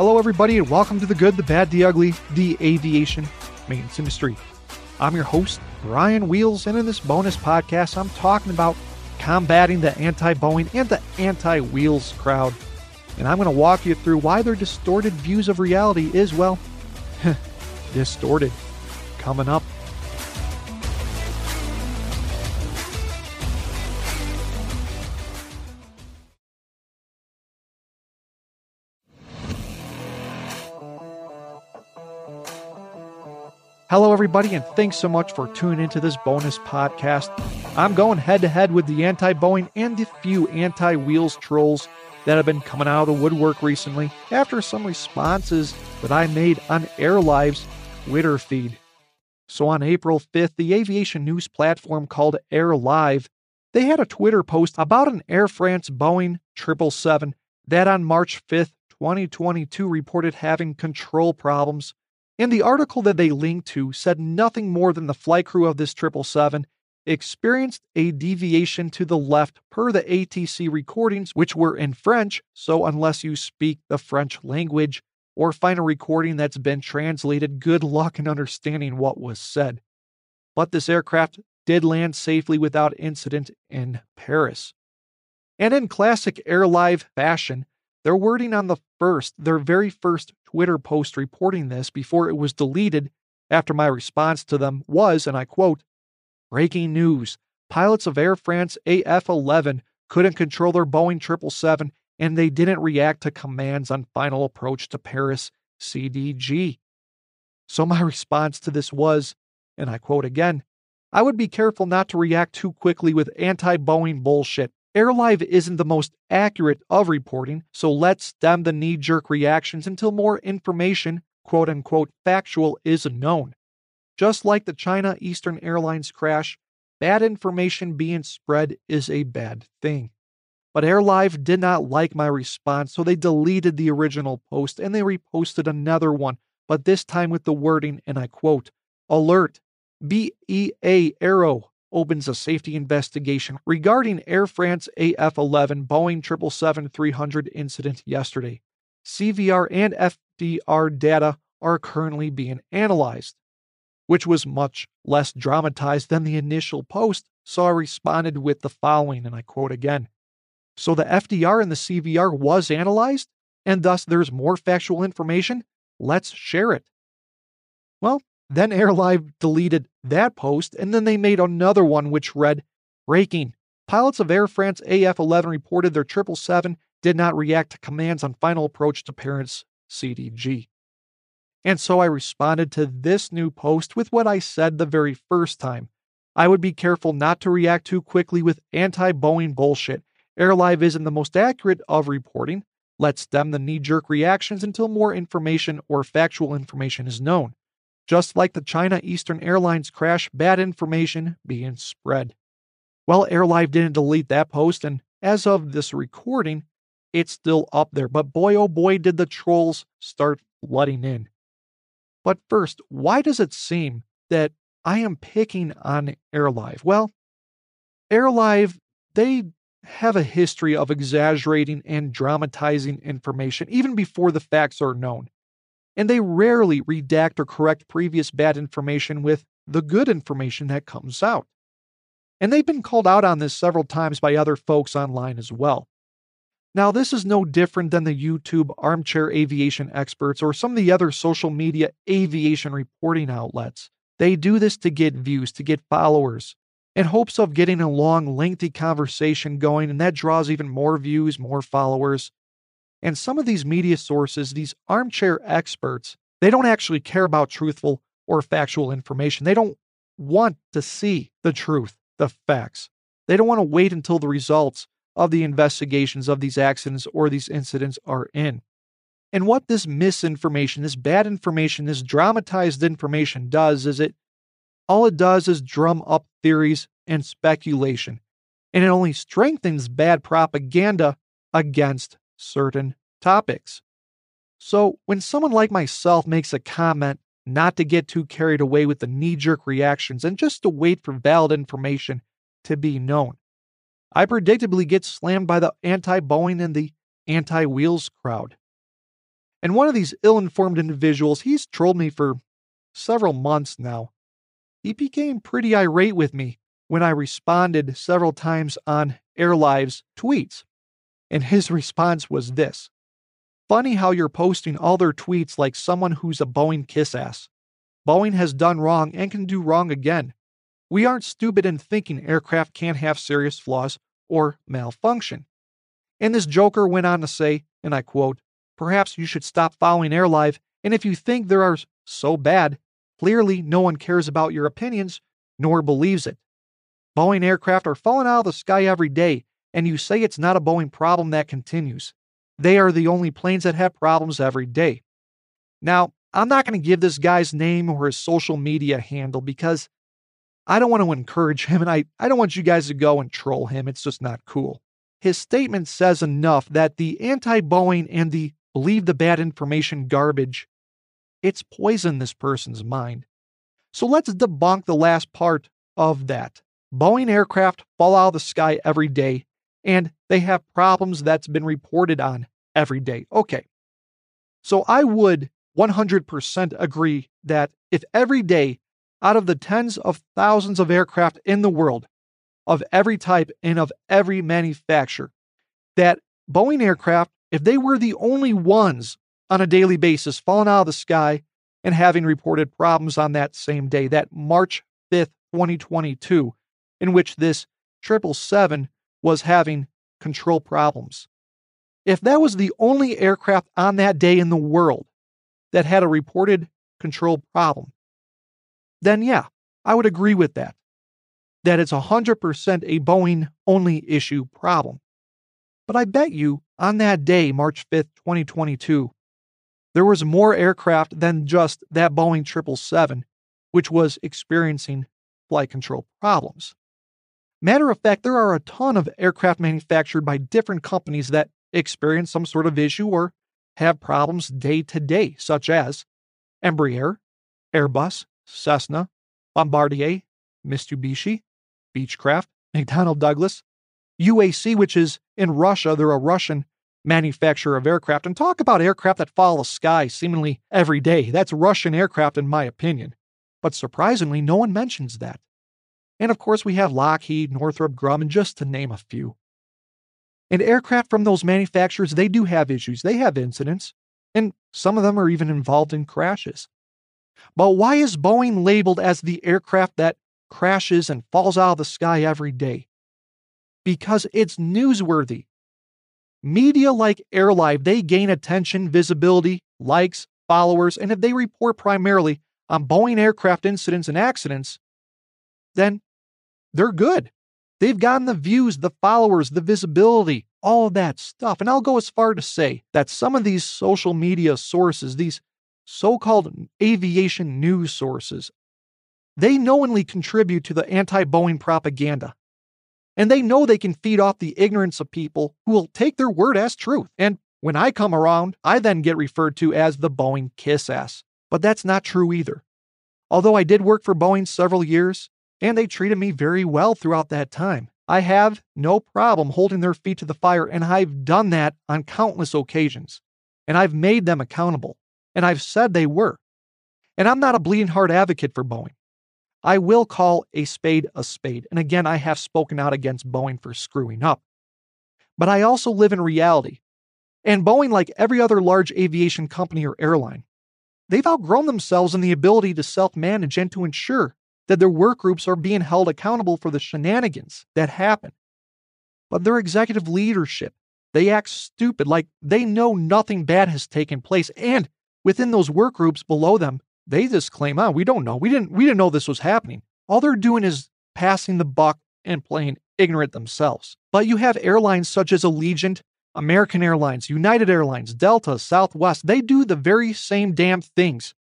Hello, everybody, and welcome to the good, the bad, the ugly, the aviation maintenance industry. I'm your host, Bryan Wheelz, and in this bonus podcast, I'm talking about combating the anti Boeing and the anti Wheelz crowd. And I'm going to walk you through why their distorted views of reality is, well, distorted. Coming up. Hello, everybody, and thanks so much for tuning into this bonus podcast. I'm going head to head with the anti Boeing and the few anti Wheelz trolls that have been coming out of the woodwork recently after some responses that I made on AirLive's Twitter feed. So on April 5th, the aviation news platform called AirLive, they had a Twitter post about an Air France Boeing 777 that on March 5th, 2022 reported having control problems and the article that they linked to said nothing more than the flight crew of this 777 experienced a deviation to the left per the ATC recordings, which were in French. So, unless you speak the French language or find a recording that's been translated, good luck in understanding what was said. But this aircraft did land safely without incident in Paris. And in classic AirLive fashion, their wording on the first, their very first Twitter post reporting this before it was deleted after my response to them was, and I quote, Breaking news pilots of Air France AF 11 couldn't control their Boeing 777 and they didn't react to commands on final approach to Paris CDG. So my response to this was, and I quote again, I would be careful not to react too quickly with anti Boeing bullshit. AirLive isn't the most accurate of reporting, so let's stem the knee jerk reactions until more information, quote unquote, factual is known. Just like the China Eastern Airlines crash, bad information being spread is a bad thing. But AirLive did not like my response, so they deleted the original post and they reposted another one, but this time with the wording, and I quote, Alert, BEA Aero opens a safety investigation regarding Air France AF 11 Boeing 777 300 incident yesterday. CVR and FDR data are currently being analyzed, which was much less dramatized than the initial post, so I responded with the following, and I quote again. So the FDR and the CVR was analyzed, and thus there's more factual information? Let's share it. Well, then AirLive deleted that post, and then they made another one which read Breaking. Pilots of Air France AF 11 reported their 777 did not react to commands on final approach to Paris CDG. And so I responded to this new post with what I said the very first time. I would be careful not to react too quickly with anti Boeing bullshit. AirLive isn't the most accurate of reporting. Let's stem the knee jerk reactions until more information or factual information is known just like the China Eastern Airlines crash, bad information being spread. Well, AirLive didn't delete that post, and as of this recording, it's still up there. But boy, oh boy, did the trolls start flooding in. But first, why does it seem that I am picking on AirLive? Well, AirLive, they have a history of exaggerating and dramatizing information even before the facts are known and they rarely redact or correct previous bad information with the good information that comes out. And they've been called out on this several times by other folks online as well. Now, this is no different than the YouTube armchair aviation experts or some of the other social media aviation reporting outlets. They do this to get views, to get followers, in hopes of getting a long, lengthy conversation going, and that draws even more views, more followers, and some of these media sources, these armchair experts, they don't actually care about truthful or factual information. They don't want to see the truth, the facts. They don't want to wait until the results of the investigations of these accidents or these incidents are in. And what this misinformation, this bad information, this dramatized information does is it all it does is drum up theories and speculation. And it only strengthens bad propaganda against certain topics. So, when someone like myself makes a comment, not to get too carried away with the knee jerk reactions and just to wait for valid information to be known. I predictably get slammed by the anti Boeing and the anti Wheelz crowd. And one of these ill informed individuals, he's trolled me for several months now. He became pretty irate with me when I responded several times on AirLive's tweets. And his response was this Funny how you're posting all their tweets like someone who's a Boeing kiss ass. Boeing has done wrong and can do wrong again. We aren't stupid in thinking aircraft can't have serious flaws or malfunction. And this joker went on to say, and I quote, Perhaps you should stop following AirLive, and if you think they are so bad, clearly no one cares about your opinions nor believes it. Boeing aircraft are falling out of the sky every day, and you say it's not a Boeing problem that continues. They are the only planes that have problems every day. Now, I'm not going to give this guy's name or his social media handle because I don't want to encourage him and I, I don't want you guys to go and troll him. It's just not cool. His statement says enough that the anti Boeing and the believe the bad information garbage, it's poisoned this person's mind. So let's debunk the last part of that. Boeing aircraft fall out of the sky every day, and they have problems that's been reported on every day. Okay. So I would 100% agree that if every day out of the tens of thousands of aircraft in the world, of every type and of every manufacturer, that Boeing aircraft if they were the only ones on a daily basis falling out of the sky and having reported problems on that same day, that March 5th, 2022, in which this 777 was having control problems. If that was the only aircraft on that day in the world that had a reported control problem, then yeah, I would agree with that. That it's 100% a Boeing only issue problem. But I bet you on that day, March 5th, 2022, there was more aircraft than just that Boeing 777, which was experiencing flight control problems. Matter of fact, there are a ton of aircraft manufactured by different companies that experience some sort of issue or have problems day to day, such as Embraer, Airbus, Cessna, Bombardier, Mitsubishi, Beechcraft, McDonnell Douglas, UAC, which is in Russia. They're a Russian manufacturer of aircraft. And talk about aircraft that fall the sky seemingly every day. That's Russian aircraft, in my opinion. But surprisingly, no one mentions that. And of course, we have Lockheed, Northrop Grumman, just to name a few. And aircraft from those manufacturers, they do have issues. They have incidents. And some of them are even involved in crashes. But why is Boeing labeled as the aircraft that crashes and falls out of the sky every day? because it's newsworthy. Media like AirLive, they gain attention, visibility, likes, followers, and if they report primarily on Boeing aircraft incidents and accidents, then they're good. They've gotten the views, the followers, the visibility, all that stuff. And I'll go as far to say that some of these social media sources, these so called aviation news sources, they knowingly contribute to the anti Boeing propaganda and they know they can feed off the ignorance of people who will take their word as truth. And when I come around, I then get referred to as the Boeing kiss ass. But that's not true either. Although I did work for Boeing several years, and they treated me very well throughout that time, I have no problem holding their feet to the fire, and I've done that on countless occasions. And I've made them accountable, and I've said they were. And I'm not a bleeding heart advocate for Boeing. I will call a spade a spade. And again, I have spoken out against Boeing for screwing up. But I also live in reality. And Boeing, like every other large aviation company or airline, they've outgrown themselves in the ability to self manage and to ensure that their work groups are being held accountable for the shenanigans that happen. But their executive leadership, they act stupid, like they know nothing bad has taken place. And within those work groups below them, they just claim, "Oh, we don't know. We didn't. We didn't know this was happening." All they're doing is passing the buck and playing ignorant themselves. But you have airlines such as Allegiant, American Airlines, United Airlines, Delta, Southwest. They do the very same damn things.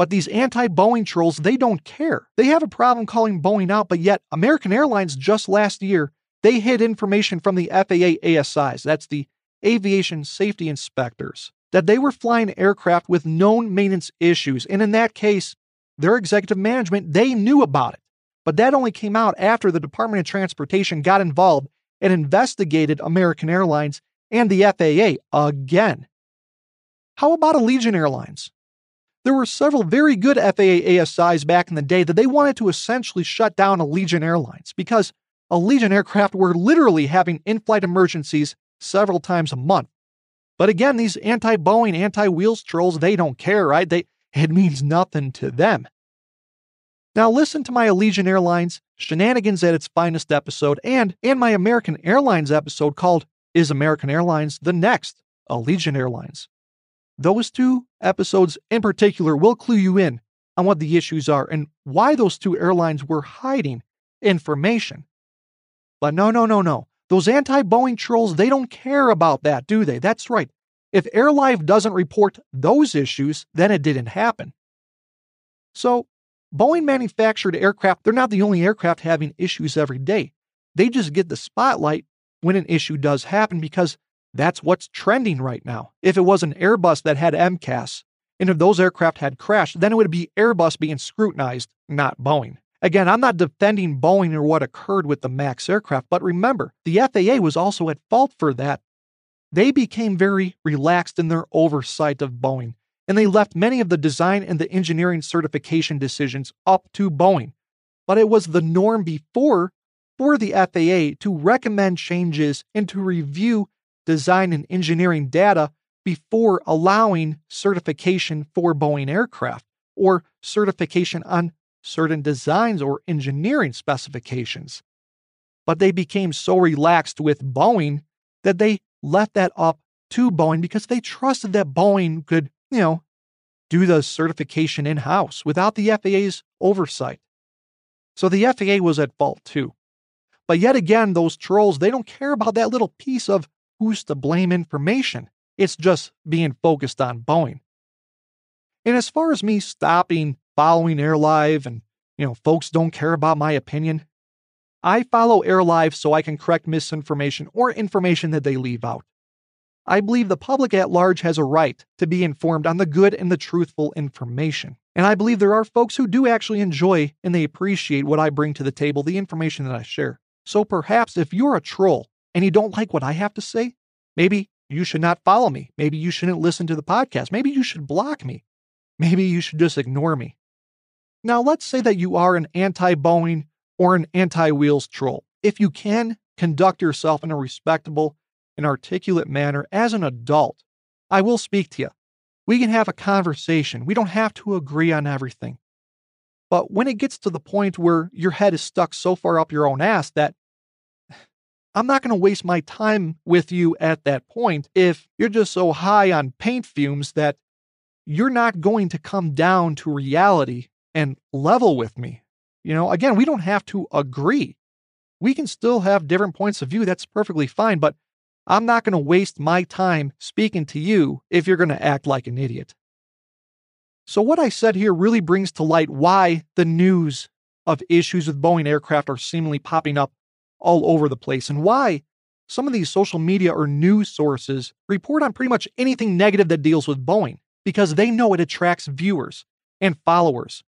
But these anti Boeing trolls, they don't care. They have a problem calling Boeing out, but yet American Airlines just last year, they hid information from the FAA ASIs. That's the Aviation Safety Inspectors that they were flying aircraft with known maintenance issues. And in that case, their executive management, they knew about it. But that only came out after the Department of Transportation got involved and investigated American Airlines and the FAA again. How about Allegiant Airlines? There were several very good FAA ASIs back in the day that they wanted to essentially shut down Allegiant Airlines because Allegiant aircraft were literally having in flight emergencies several times a month. But again, these anti Boeing, anti Wheelz trolls, they don't care, right? They, it means nothing to them. Now, listen to my Allegiant Airlines Shenanigans at its Finest episode and, and my American Airlines episode called Is American Airlines the Next Allegiant Airlines? Those two episodes in particular will clue you in on what the issues are and why those two airlines were hiding information. But no, no, no, no. Those anti Boeing trolls, they don't care about that, do they? That's right. If AirLive doesn't report those issues, then it didn't happen. So, Boeing manufactured aircraft, they're not the only aircraft having issues every day. They just get the spotlight when an issue does happen because that's what's trending right now. If it was an Airbus that had MCAS, and if those aircraft had crashed, then it would be Airbus being scrutinized, not Boeing. Again, I'm not defending Boeing or what occurred with the MAX aircraft, but remember, the FAA was also at fault for that. They became very relaxed in their oversight of Boeing, and they left many of the design and the engineering certification decisions up to Boeing. But it was the norm before for the FAA to recommend changes and to review design and engineering data before allowing certification for Boeing aircraft or certification on certain designs or engineering specifications. But they became so relaxed with Boeing that they left that up to Boeing because they trusted that Boeing could, you know, do the certification in house without the FAA's oversight. So the FAA was at fault too. But yet again, those trolls, they don't care about that little piece of who's to blame information. It's just being focused on Boeing. And as far as me stopping following AirLive and, you know, folks don't care about my opinion. I follow AirLive so I can correct misinformation or information that they leave out. I believe the public at large has a right to be informed on the good and the truthful information. And I believe there are folks who do actually enjoy and they appreciate what I bring to the table, the information that I share. So perhaps if you're a troll and you don't like what I have to say, maybe you should not follow me. Maybe you shouldn't listen to the podcast. Maybe you should block me. Maybe you should just ignore me. Now, let's say that you are an anti Boeing or an anti Wheelz troll. If you can conduct yourself in a respectable and articulate manner as an adult, I will speak to you. We can have a conversation. We don't have to agree on everything. But when it gets to the point where your head is stuck so far up your own ass that I'm not going to waste my time with you at that point if you're just so high on paint fumes that you're not going to come down to reality and level with me. You know, again, we don't have to agree. We can still have different points of view. That's perfectly fine. But I'm not going to waste my time speaking to you if you're going to act like an idiot. So, what I said here really brings to light why the news of issues with Boeing aircraft are seemingly popping up all over the place and why some of these social media or news sources report on pretty much anything negative that deals with Boeing because they know it attracts viewers and followers.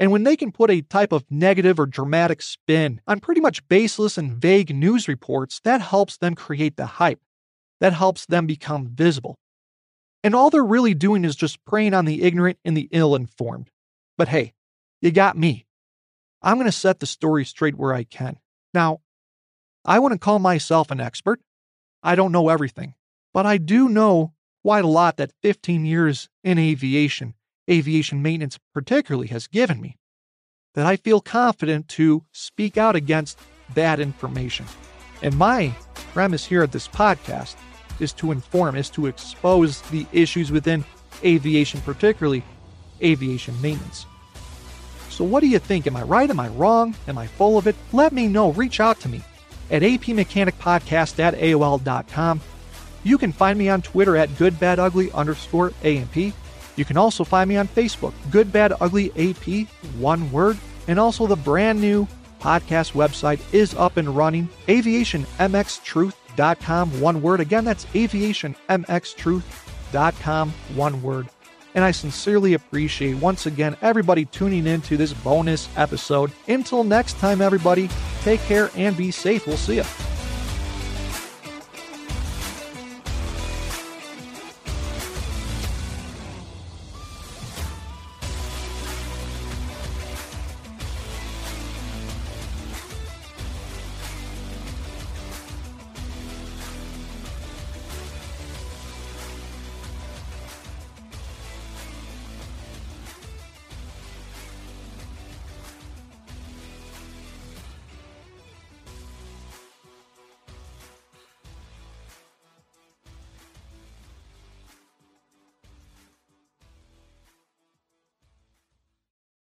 And when they can put a type of negative or dramatic spin on pretty much baseless and vague news reports, that helps them create the hype. That helps them become visible. And all they're really doing is just preying on the ignorant and the ill informed. But hey, you got me. I'm going to set the story straight where I can. Now, I wouldn't call myself an expert. I don't know everything, but I do know quite a lot that 15 years in aviation aviation maintenance particularly has given me, that I feel confident to speak out against bad information. And my premise here at this podcast is to inform, is to expose the issues within aviation, particularly aviation maintenance. So, what do you think? Am I right? Am I wrong? Am I full of it? Let me know. Reach out to me at apmechanicpodcast at. You can find me on Twitter at goodbadugly underscore AMP. You can also find me on Facebook, Good Bad Ugly AP, one word, and also the brand new podcast website is up and running, aviationmxtruth.com, one word. Again, that's aviationmxtruth.com, one word. And I sincerely appreciate once again everybody tuning in to this bonus episode. Until next time, everybody, take care and be safe. We'll see you.